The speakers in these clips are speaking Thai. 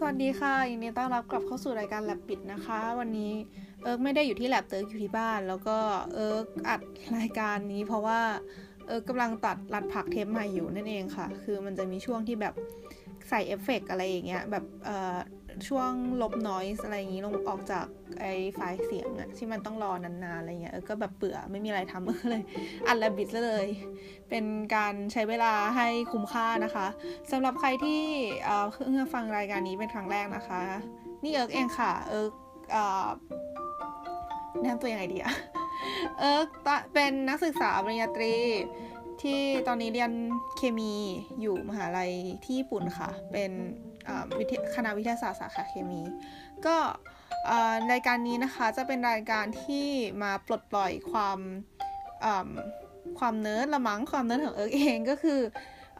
สวัสดีค่ะยินดีต้อนรับกลับเข้าสู่รายการแลบปิดนะคะ วันนี้เอิร์กไม่ได้อยู่ที่แลบเติร์กอยู่ที่บ้าน แล้วก็เอิร์กอัดรายการนี้ เพราะว่าเอิร์กกำลังตัดรัดผักเทปใหม่อยู่นั่นเองค่ะ คือมันจะมีช่วงที่แบบใส่เอฟเฟกอะไรอย่างเงี้ยแบบเอ่อช่วงลบนอยส์อะไรอย่างงี้ลงออกจาก ไอไฟล์เสียงอะที่มันต้องรอนานๆอะไรเงี้ยเออก็แบบเบื่อไม่มีอะไรทำเออเลยอัดแลบบิดเลย เป็นการใช้เวลาให้คุ้มค่านะคะสำหรับใครที่เอ่อเพิ่งฟังรายการนี้เป็นครั้งแรกนะคะ นี่เอิร์กเองค่ะ เอิร์กเอ่อแนะนำตัวยังไงดีอะเอิร์กเป็นนักศึกษาปริญญาตรีที่ตอนนี้เรียนเคมีอยู่มหาลัยที่ญี่ปุ่นค่ะ เป็นคณะวิทยาศาสตร์สาขาเคมี ก็ รายการนี้นะคะจะเป็นรายการที่มาปลดปล่อยความความเนิร์ดละมั้งความเนิร์ดของเอิร์กเองก็คือ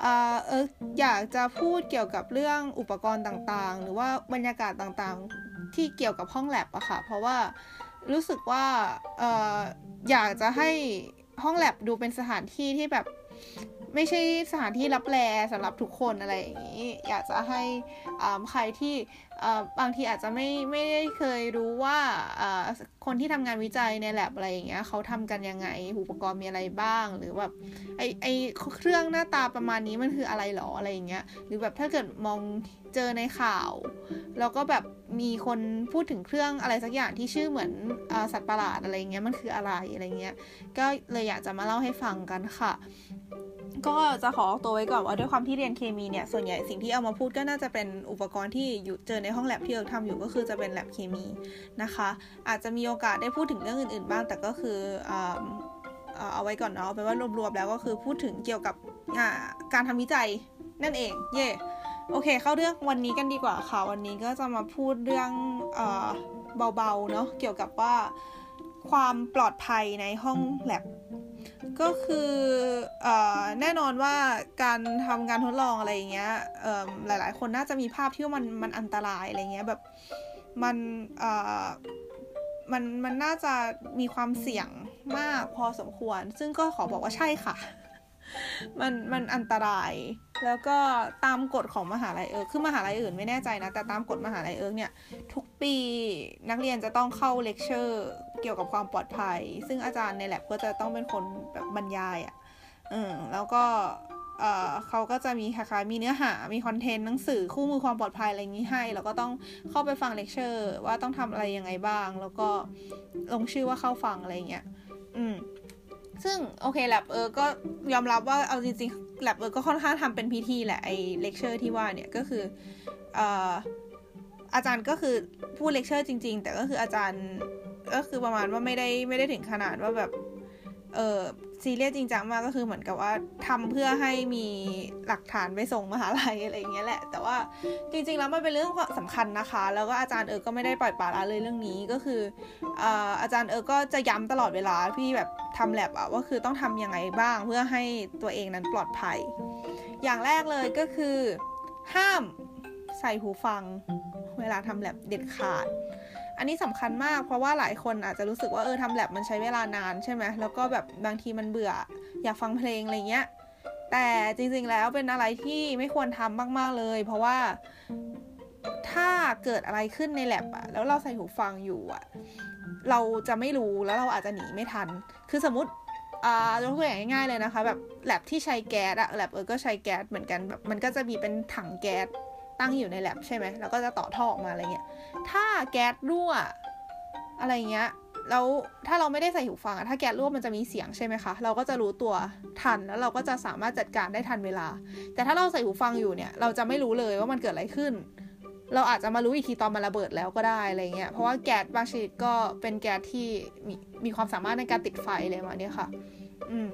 เอิร์กอยากจะพูดเกี่ยวกับเรื่องอุปกรณ์ต่างๆ หรือว่าบรรยากาศต่างๆที่เกี่ยวกับห้องแลบอะค่ะเพราะว่ารู้สึกว่าเอิร์กอยากจะให้ห้องแลบดูเป็นสถานที่ที่แบบไม่ใช่สถานที่ลับแลสำหรับทุกคนอะไรอย่างนี้ อยากจะให้ใครที่ บางทีอาจจะไม่ไม่ได้เคยรู้ว่าคนที่ทำงานวิจัยในแลบอะไรอย่างเงี้ยเขาทำกันยังไงอุปกรณ์มีอะไรบ้าง หรือแบบไอไอเครื่องหน้าตาประมาณนี้มันคืออะไรหรออะไรอย่างเงี้ยหรือแบบถ้าเกิดมองเจอในข่าว แล้วก็แบบมีคนพูดถึงเครื่องอะไรสักอย่างที่ชื่อเหมือนอสัตว์ประหลาดอะไรเงี้ยมันคืออะไรอะไรเงี้ยก็เลยอยากจะมาเล่าให้ฟังกันค่ะก็จะขอตัวไว้ก่อนว่าด้วยความที่เรียนเคมีเนี่ย ส่วนใหญ่สิ่งที่เอามาพูดก็น่าจะเป็นอุปกรณ์ที่อยู่เจอในในห้องแลบที่เอิราทำอยู่ก็คือจะเป็นแลบเคมีนะคะ อาจจะมีโอกาสได้พูดถึงเรื่องอื่นๆ บ้าง แต่ก็คือเอาไว้ก่อนเนาะแปลว่ารวมๆแล้วก็คือพูดถึงเกี่ยวกับการทำวิจัยนั่นเอง เย่โอเค เข้าเรื่องวันนี้กันดีกว่าค่ะ วันนี้ก็จะมาพูดเรื่องเบาๆเนาะเกี่ยวกับว่าความปลอดภัยในห้องแลบ ก็คืออแน่นอนว่าการทำงานทดลองอะไรอย่างเงี้ยหลาย ๆ คนน่าจะมีภาพที่ว่ามันมันอันตรายอะไรเงี้ยแบบมันมันมันน่าจะมีความเสี่ยงมากพอสมควร ซึ่งก็ขอบอกว่าใช่ค่ะ มันมันอันตราย แล้วก็ตามกฎของมหาลัยเอิร์กคือมหาลัยอื่นไม่แน่ใจนะ แต่ตามกฎมหาลัยเอิร์กเนี่ย ทุกปีนักเรียนจะต้องเข้าเลคเชอร์เกี่ยวกับความปลอดภัย ซึ่งอาจารย์ในแลบก็จะต้องเป็นคนแบบบรรยายอะค่ะอืมแล้วก็เออเขาก็จะมีคล้ายๆมีเนื้อหา มี content หนังสือคู่มือความปลอดภัยอะไรอย่างนี้ให้ แล้วก็ต้องเข้าไปฟังเลคเชอร์ว่าต้องทำอะไรยังไงบ้าง แล้วก็ลงชื่อว่าเข้าฟังอะไรเงี้ย อืม ซึ่งโอเคแลบเอิร์กก็ยอมรับว่าเอาจริงๆแลบเอิร์กก็ค่อนข้างทำเป็นพิธีแหละไอเลคเชอร์ที่ว่าเนี่ยก็คือเอ่ออาจารย์ก็คือพูดเลคเชอร์จริง ๆ แต่ก็คืออาจารย์ก็คือประมาณว่าไม่ได้ไม่ได้ถึงขนาดว่าแบบ เออซีเรียสจริงจังมากก็คือเหมือนกับว่าทำเพื่อให้มีหลักฐานไปส่งมหาลัยอะไรอย่างเงี้ยแหละ แต่ว่าจริงๆแล้วมันเป็นเรื่องสำคัญนะคะ แล้วก็อาจารย์เออก็ไม่ได้ปล่อยปละละเลยเรื่องนี้ก็คืออาจารย์เออก็จะย้ำตลอดเวลาพี่แบบทำแลบอะว่าคือต้องทํำยังไงบ้างเพื่อให้ตัวเองนั้นปลอดภัย อย่างแรกเลยก็คือ ห้ามใส่หูฟัง เวลาทำแลบเด็ดขาด อันนี้สำคัญมากเพราะว่าหลายคนอาจจะรู้สึกว่าเออทำแลบมันใช้เวลานานใช่ไหมแล้วก็แบบบางทีมันเบื่ออยากฟังเพลงอะไรเงี้ยแต่จริงๆแล้วเป็นอะไรที่ไม่ควรทำมากๆเลย เพราะว่าถ้าเกิดอะไรขึ้นในแลบอะแล้วเราใส่หูฟังอยู่อะเราจะไม่รู้แล้วเราอาจจะหนีไม่ทัน คือสมมติอ่ายกตัวอย่างง่ายๆเลยนะคะ แบบแลบที่ใช้แก๊สอะแลบเออก็ใช้แก๊สเหมือนกันแบบมันก็จะมีเป็นถังแก๊ส ตั้งอยู่ในแลบใช่ไหมแล้วก็จะต่อท่อออกมาอะไรเงี้ย ถ้าแก๊สรั่วอะไรเงี้ยแล้วถ้าเราไม่ได้ใส่หูฟังอะถ้าแก๊สรั่วมันจะมีเสียงใช่ไหมคะ เราก็จะรู้ตัวทันแล้วเราก็จะสามารถจัดการได้ทันเวลา แต่ถ้าเราใส่หูฟังอยู่เนี่ยเราจะไม่รู้เลยว่ามันเกิดอะไรขึ้น เราอาจจะมารู้อีกทีตอนมันระเบิดแล้วก็ได้อะไรเงี้ยเพราะว่าแก๊สบางชนิดก็เป็นแก๊สที่มีมีความสามารถในการติดไฟเลยมาเนี่ยค่ะ อืม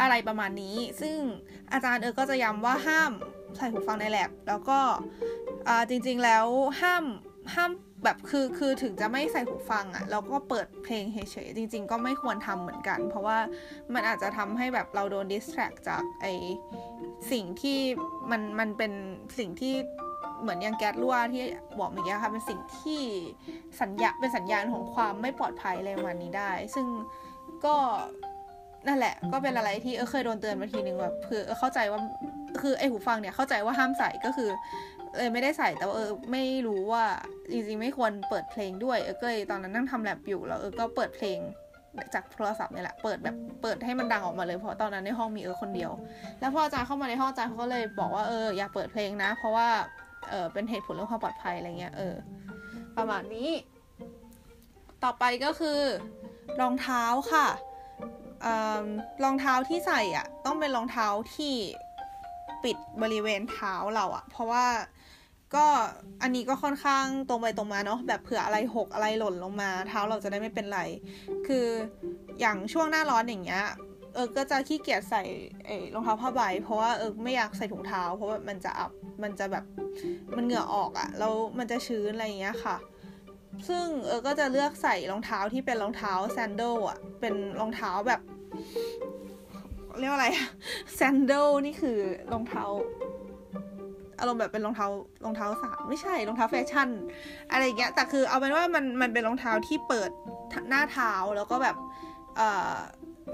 อะไรประมาณนี้ ซึ่งอาจารย์เออก็จะย้ำว่าห้าม ใส่หูฟังในแลบแล้วก็จริงๆแล้วห้ามห้ามแบบคือคือถึงจะไม่ใส่หูฟังอะ่ะแล้วก็เปิดเพลงเฉยๆจริง ๆ ก็ไม่ควรทำเหมือนกัน เพราะว่ามันอาจจะทำให้แบบเราโดนดิสแทรกจากไอสิ่งที่มันมันเป็นสิ่งที่เหมือนอย่างแก๊สรั่วที่บอกเมื่อกี้ค่ะเป็นสิ่งที่สัญญาเป็นสัญญาณของความไม่ปลอดภัยอะไรประมาณนี้ได้ ซึ่งก็นั่นแหละก็เป็นอะไรที่เออเคยโดนเตือนมาทีนึงแบบเพื่อเข้าใจว่า คือไอหูฟังเนี่ยเข้าใจว่าห้ามใส่ก็คือเออไม่ได้ใส่แต่ว่าเออไม่รู้ว่าจริงๆไม่ควรเปิดเพลงด้วยเออก็เลยตอนนั้นนั่งทำแลบอยู่แล้วเออก็เปิดเพลงจากโทรศัพท์เนี่ยแหละ เปิดแบบ เปิดให้มันดังออกมาเลย เพราะตอนนั้นในห้องมีเออคนเดียว แล้วพออาจารย์เข้ามาในห้องอาจารย์เขาก็เลยบอกว่าเอออย่าเปิดเพลงนะ เพราะว่า เออเป็นเหตุผลเรื่องความปลอดภัยอะไรเงี้ย เออ ประมาณนี้ ต่อไปก็คือ รองเท้าค่ะรองเท้าที่ใส่อะ ต้องเป็นรองเท้าที่ ปิดบริเวณเท้าเราอะเพราะว่าก็อันนี้ก็ค่อนข้างตรงไปตรงมาเนาะแบบเผื่ออะไรหกอะไรหล่นลงมา เท้าเราจะได้ไม่เป็นไร คืออย่างช่วงหน้าร้อนอย่างเงี้ยเออก็จะขี้เกียจใส่รองเท้าผ้าใบ เพราะว่าเออไม่อยากใส่ถุงเท้า เพราะว่ามันจะอับมันจะแบบมันเหงื่อออกอะแล้วมันจะชื้นอะไรอย่างเงี้ยค่ะ ซึ่งเออก็จะเลือกใส่รองเท้าที่เป็นรองเท้าแซนเดลอะเป็นรองเท้าแบบ เรียกว่าอะไรแซนเดลนี่คือรองเท้าอารมณ์แบบเป็นรองเท้ารองเท้าสามไม่ใช่รองเท้าแฟชั่น อะไรเงี้ยแต่คือเอาเป็นว่ามันมันเป็นรองเท้าที่เปิดหน้าเท้าแล้วก็แบบเอ่อ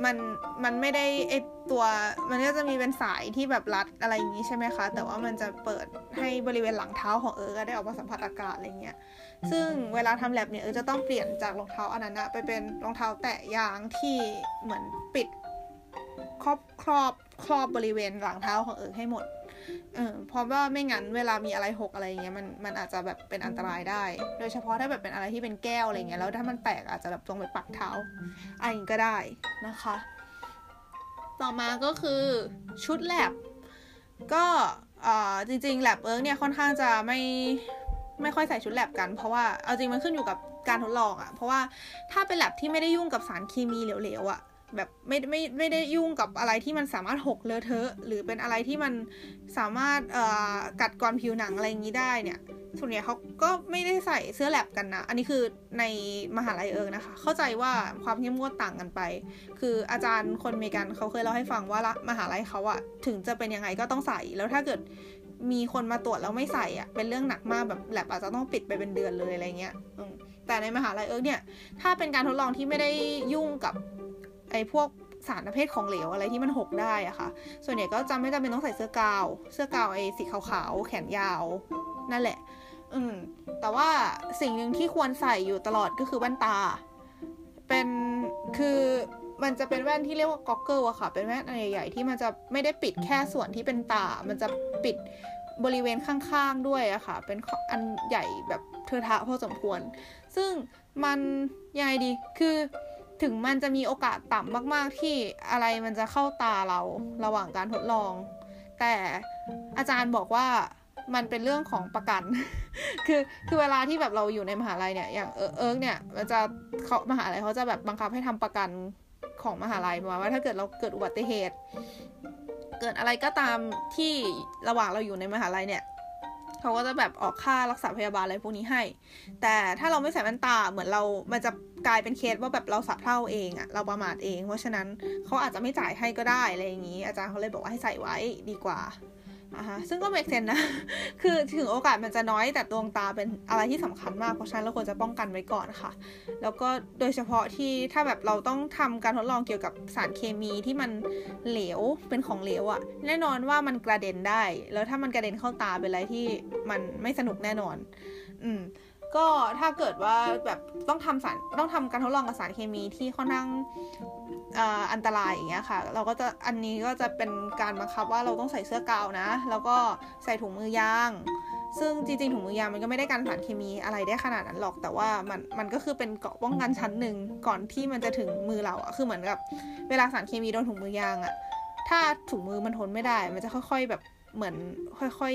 มันมันไม่ได้ไอตัวมันก็จะมีเป็นสายที่แบบรัดอะไรอย่างนี้ใช่ไหมคะ แต่ว่ามันจะเปิดให้บริเวณหลังเท้าของเออได้ออกมาสัมผัสอากาศอะไรเงี้ยซึ่งเวลาทำแลบเนี่ยเออจะต้องเปลี่ยนจากรองเท้าอันนั้นนะไปเป็นรองเท้าแตะยางที่เหมือนปิด ครอบครอบครอบบริเวณหลังเท้าของเอิร์ให้หมด เออเพราะว่าไม่งั้นเวลามีอะไรหกอะไรเงี้ยมันมันอาจจะแบบเป็นอันตรายได้ โดยเฉพาะถ้าแบบเป็นอะไรที่เป็นแก้วอะไรเงี้ยแล้วถ้ามันแตกอาจจะแบบตรงไปปักเท้าอะไรก็ได้นะคะ ต่อมาก็คือชุดแลบก็จริงๆแลบเอิร์กเนี่ยค่อนข้างจะไม่ไม่ค่อยใส่ชุดแลบกันเพราะว่าเอาจริงมันขึ้นอยู่กับการทดลองอะเพราะว่าถ้าเป็นแลบที่ไม่ได้ยุ่งกับสารเคมีเหลวๆอะ แบบไม่ไม่ไม่ได้ยุ่งกับอะไรที่มันสามารถหกเลอะเทอะหรือเป็นอะไรที่มันสามารถเอ่อกัดกร่อนผิวหนังอะไรอย่างนี้ได้เนี่ย ส่วนใหญ่เขาก็ไม่ได้ใส่เสื้อแลบกันนะ อันนี้คือในมหาลัยเอิงนะคะ เข้าใจว่าความเข้มงวดต่างกันไป คืออาจารย์คนเมกันเขาเคยเล่าให้ฟังว่าละมหาลัยเขาอะถึงจะเป็นยังไงก็ต้องใส่แล้วถ้าเกิดมีคนมาตรวจแล้วไม่ใส่อะเป็นเรื่องหนักมากแบบแลบอาจจะต้องปิดไปเป็นเดือนเลยอะไรเงี้ยแต่ในมหาลัยเอิงเนี่ย ถ้าเป็นการทดลองที่ไม่ได้ยุ่งกับ ไอ้พวกสารประเภทของเหลวอะไรที่มันหกได้อะค่ะ ส่วนใหญ่ก็จำไม่จำเป็นต้องใส่เสื้อกาว เสื้อกาวไอ้สีขาวๆ แขนยาว นั่นแหละ อืม แต่ว่าสิ่งหนึ่งที่ควรใส่อยู่ตลอดก็คือแว่นตา เป็น คือมันจะเป็นแว่นที่เรียกว่าก็อกเกิลอะค่ะ เป็นแว่นอันใหญ่ๆที่มันจะไม่ได้ปิดแค่ส่วนที่เป็นตา มันจะปิดบริเวณข้างๆด้วยอะค่ะ เป็นอันใหญ่แบบเทอะทะพอสมควร ซึ่งมันยังไงดี คือ ถึงมันจะมีโอกาสต่ำมาก ๆ ที่อะไรมันจะเข้าตาเราระหว่างการทดลอง แต่อาจารย์บอกว่ามันเป็นเรื่องของประกัน คือ คือเวลาที่แบบเราอยู่ในมหาลัยเนี่ย อย่างเอิร์กเนี่ย มันจะเขามหาลัยเขาจะแบบบังคับให้ทำประกันของมหาลัยมาว่าถ้าเกิดเราเกิดอุบัติเหตุ เกิดอะไรก็ตามที่ระหว่างเราอยู่ในมหาลัยเนี่ย เขาก็จะแบบออกค่ารักษาพยาบาลอะไรพวกนี้ให้ แต่ถ้าเราไม่ใส่แว่นตาเหมือนเรา มันจะ กลายเป็นเคสว่าแบบเราสับเท่าเองอะเราประมาทเอง เพราะฉะนั้นเขาอาจจะไม่จ่ายให้ก็ได้อะไรอย่างนี้ อาจารย์เขาเลยบอกว่าให้ใส่ไว้ดีกว่าอะฮะซึ่งก็เมกเซนนะ คือถึงโอกาสมันจะน้อยแต่ดวงตาเป็นอะไรที่สำคัญมาก เพราะฉะนั้นเราควรจะป้องกันไว้ก่อนค่ะ แล้วก็โดยเฉพาะที่ถ้าแบบเราต้องทำการทดลองเกี่ยวกับสารเคมีที่มันเหลวเป็นของเหลวอะแน่นอนว่ามันกระเด็นได้ แล้วถ้ามันกระเด็นเข้าตาเป็นอะไรที่มันไม่สนุกแน่นอน อืม ก็ถ้าเกิดว่าแบบต้องทำสารต้องทำการทดลองกับสารเคมีที่ค่อนข้างอันตรายอย่างเงี้ยค่ะ เราก็จะอันนี้ก็จะเป็นการบังคับว่าเราต้องใส่เสื้อกาวนะ แล้วก็ใส่ถุงมือยาง ซึ่งจริงๆถุงมือยางมันก็ไม่ได้กันสารเคมีอะไรได้ขนาดนั้นหรอก แต่ว่ามันมันก็คือเป็นเกราะป้องกันชั้นหนึ่งก่อนที่มันจะถึงมือเราอะคือเหมือนกับเวลาสารเคมีโดนถุงมือยางอะถ้าถุงมือมันทนไม่ได้ มันจะค่อย ๆแบบเหมือนค่อย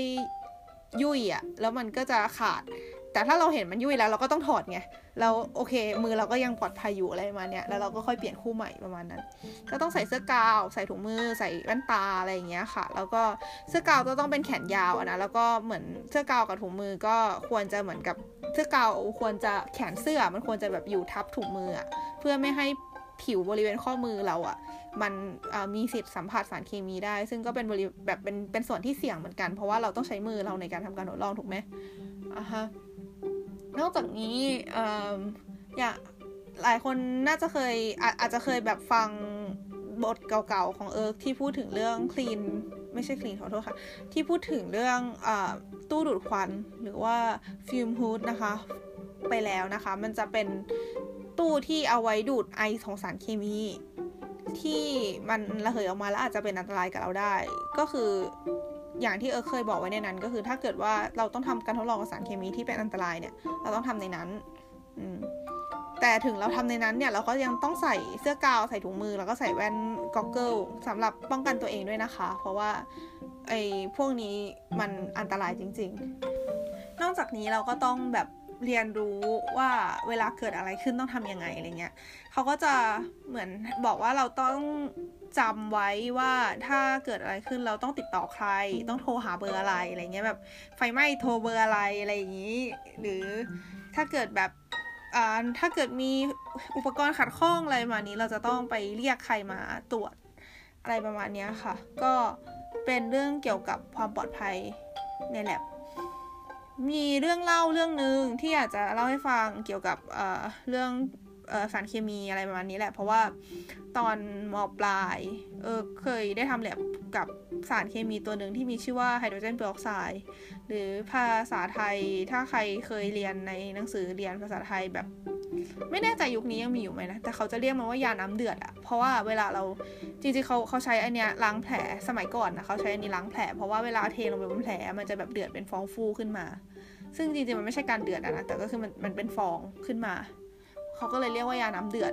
ๆยุ่ยอะแล้วมันก็จะขาด แต่ถ้าเราเห็นมันยุ่ยแล้วเราก็ต้องถอดไงเราโอเค มือเราก็ยังปลอดภัยอยู่อะไรมาเนี่ยแล้วเราก็ค่อยเปลี่ยนคู่ใหม่ประมาณนั้น ก็ต้องใส่เสื้อกาว ใส่ถุงมือใส่แว่นตาอะไรอย่างเงี้ยค่ะ แล้วก็เสื้อกาวก็ต้องเป็นแขนยาวนะแล้วก็เหมือนเสื้อกาวกับถุงมือก็ควรจะเหมือนกับเสื้อกาวควรจะแขนเสื้อมันควรจะแบบอยู่ทับถุงมือเพื่อไม่ให้ผิวบริเวณข้อมือเราอะ่ะ มันมีสิทธิ์สัมผัสสารเคมีได้ ซึ่งก็เป็นบริแบบเป็นเป็นส่วนที่เสี่ยงเหมือนกัน เพราะว่าเราต้องใช้มือเราในการทำการทดลองถูกไหมอะฮะ นอกจากนี้อย่างหลายคนน่าจะเคยอาอาจจะเคยแบบฟังบทเก่าๆของเอิร์กที่พูดถึงเรื่องคลีนไม่ใช่คลีนขอโทษค่ะ ที่พูดถึงเรื่องอตู้ดูดควันหรือว่าฟิล์มฮูดนะคะ ไปแล้วนะคะ มันจะเป็นตู้ที่เอาไว้ดูดไอของสารเคมี ที่มันระเหยออกมาแล้วอาจจะเป็นอันตรายกับเราได้ ก็คือ อย่างที่เออเคยบอกไว้ในนั้น ก็คือถ้าเกิดว่าเราต้องทำการทดลองกับสารเคมีที่เป็นอันตรายเนี่ย เราต้องทำในนั้นอืมแต่ถึงเราทำในนั้นเนี่ยเราก็ยังต้องใส่เสื้อกาวใส่ถุงมือ แล้วก็ใส่แว่นgoggle สำหรับป้องกันตัวเองด้วยนะคะ เพราะว่าไอ้พวกนี้มันอันตรายจริง ๆ นอกจากนี้เราก็ต้องแบบ เรียนรู้ว่าเวลาเกิดอะไรขึ้นต้องทำยังไงอะไรเงี้ยเขาก็จะเหมือนบอกว่าเราต้องจำไว้ว่าถ้าเกิดอะไรขึ้นเราต้องติดต่อใคร ต้องโทรหาเบอร์อะไรอะไรเงี้ยแบบไฟไหม้โทรเบอร์อะไรอะไรอย่างนี้ หรือถ้าเกิดแบบถ้าเกิดมีอุปกรณ์ขัดข้องอะไรมานี้ เราจะต้องไปเรียกใครมาตรวจอะไรประมาณนี้ค่ะ ก็เป็นเรื่องเกี่ยวกับความปลอดภัยในแลบ มีเรื่องเล่าเรื่องหนึ่งที่อยากจะเล่าให้ฟังเกี่ยวกับเเรื่องสารเคมีอะไรประมาณนี้แหละ เพราะว่าตอนมอปลายเออเคยได้ทำแลบกับสารเคมีตัวหนึ่งที่มีชื่อว่าไฮโดรเจนเปอร์ออกไซด์หรือภาษาไทยถ้าใครเคยเรียนในหนังสือเรียนภาษาไทยแบบ ไม่แน่ใจยุคนี้ยังมีอยู่ไหมนะ แต่เขาจะเรียกมันว่ายาน้ำเดือดอะเพราะว่าเวลาเราจริงๆเขาเขาใช้อันเนี้ยล้างแผลสมัยก่อนนะเขาใช้อันนี้ล้างแผลเพราะว่าเวลาเทลงไปบนแผลมันจะแบบเดือดเป็นฟองฟูขึ้นมา ซึ่งจริงๆมันไม่ใช่การเดือดนะแต่ก็คือมันมันเป็นฟองขึ้นมา เขาก็เลยเรียกว่ายาน้ำเดือด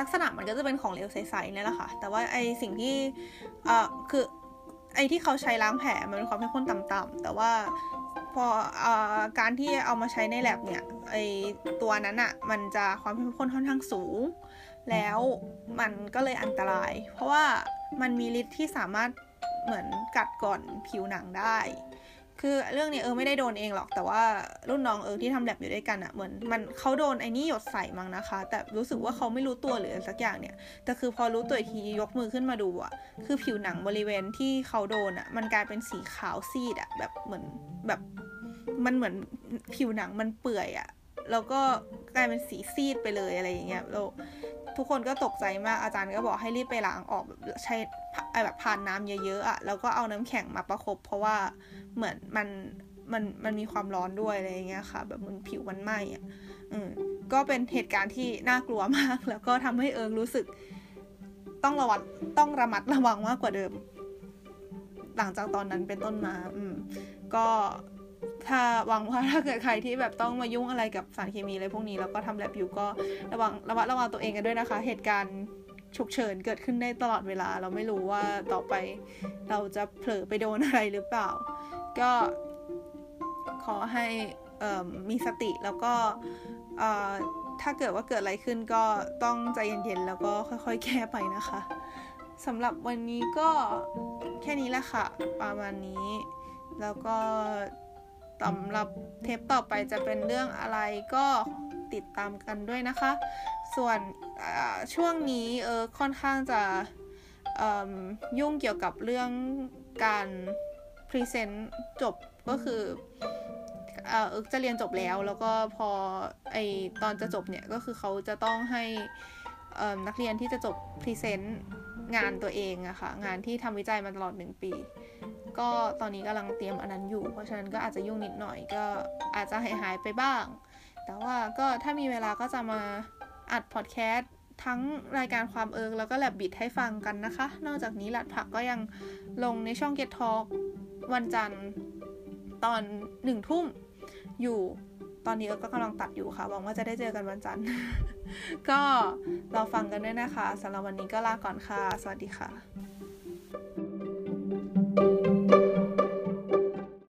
ลักษณะมันก็จะเป็นของเหลวใสๆนี่แหละค่ะ แต่ว่าไอสิ่งที่เอ่อคือไอที่เขาใช้ล้างแผลมันเป็นความเข้มข้นต่ำๆแต่ว่าพออการที่เอามาใช้ในแลบเนี่ยไอตัวนั้นอะมันจะความเข้มข้นค่อนข้างสูง แล้วมันก็เลยอันตราย เพราะว่ามันมีฤทธิ์ที่สามารถเหมือนกัดก่อนผิวหนังได้ คือเรื่องนี้เออไม่ได้โดนเองหรอกแต่ว่ารุ่นน้องเออที่ทำแลบอยู่ด้วยกันอะ่ะเหมือนมันเขาโดนไอ้นี่หยดใส่มั้งนะคะ แต่รู้สึกว่าเขาไม่รู้ตัวหรือสักอย่างเนี่ยแต่คือพอรู้ตัวทียกมือขึ้นมาดูอะ่ะคือผิวหนังบริเวณที่เขาโดนอะ่ะมันกลายเป็นสีขาวซีดอะ่ะแบบเหมือนแบบมันเหมือนผิวหนังมันเปื่อยอะ่ะแล้วก็กลายเป็นสีซีดไปเลยอะไรอย่างเงี้ยแล้ว ทุกคนก็ตกใจมากอาจารย์ก็บอกให้รีบไปล้างออกใช้แบบผ่านน้ำเยอะๆอะแล้วก็เอาน้ำแข็งมาประครบเพราะว่าเหมือนมันมันมันมีความร้อนด้วยอะไรเงี้ยค่ะ แบบมันผิวมันไหม้อะอืมก็เป็นเหตุการณ์ที่น่ากลัวมาก แล้วก็ทำให้เอิงรู้สึก ต้องระวัดต้องระมัดระวังมากกว่าเดิม หลังจากตอนนั้นเป็นต้นมา อืม ก็ ถ้าหวังว่าถ้าเกิดใครที่แบบต้องมายุ่งอะไรกับสารเคมีอะไรพวกนี้แล้วก็ทำแลบอยู่ก็ระวังระมัดระวังตัวเองกันด้วยนะคะ เหตุการณ์ฉุกเฉินเกิดขึ้นได้ตลอดเวลา เราไม่รู้ว่าต่อไปเราจะเผลอไปโดนอะไรหรือเปล่า ก็ขอให้มีสติแล้วก็ถ้าเกิดว่าเกิดอะไรขึ้นก็ต้องใจเย็นๆ แล้วก็ค่อยๆ แก้ไปนะคะสำหรับวันนี้ก็แค่นี้แหละค่ะ ประมาณนี้ แล้วก็ สำหรับเทปต่อไปจะเป็นเรื่องอะไรก็ติดตามกันด้วยนะคะ ส่วนช่วงนี้เออค่อนข้างจะยุ่งเกี่ยวกับเรื่องการ present จบก็คือเอิร์กจะเรียนจบแล้ว แล้วก็พอไอตอนจะจบเนี่ยก็คือเขาจะต้องให้นักเรียนที่จะจบ present งานตัวเองอะค่ะงานที่ทำวิจัยมาตลอดหนึ่งปี ก็ตอนนี้กำลังเตรียมอันนั้นอยู่ เพราะฉะนั้นก็อาจจะยุ่งนิดหน่อยก็อาจจะหายหายไปบ้าง แต่ว่าก็ถ้ามีเวลาก็จะมาอัดพอดแคสต์ทั้งรายการความเอิงแล้วก็แลบบิดให้ฟังกันนะคะ นอกจากนี้หลัดผักก็ยังลงในช่อง Get Talk วันจันทร์ตอนหนึ่งทุ่มอยู่ตอนนี้ก็กำลังตัดอยู่ค่ะหวังว่าจะได้เจอกันวันจันทร์ ก็เราฟังกันด้วยนะคะสำหรับวันนี้ก็ลาก่อนค่ะ สวัสดีค่ะ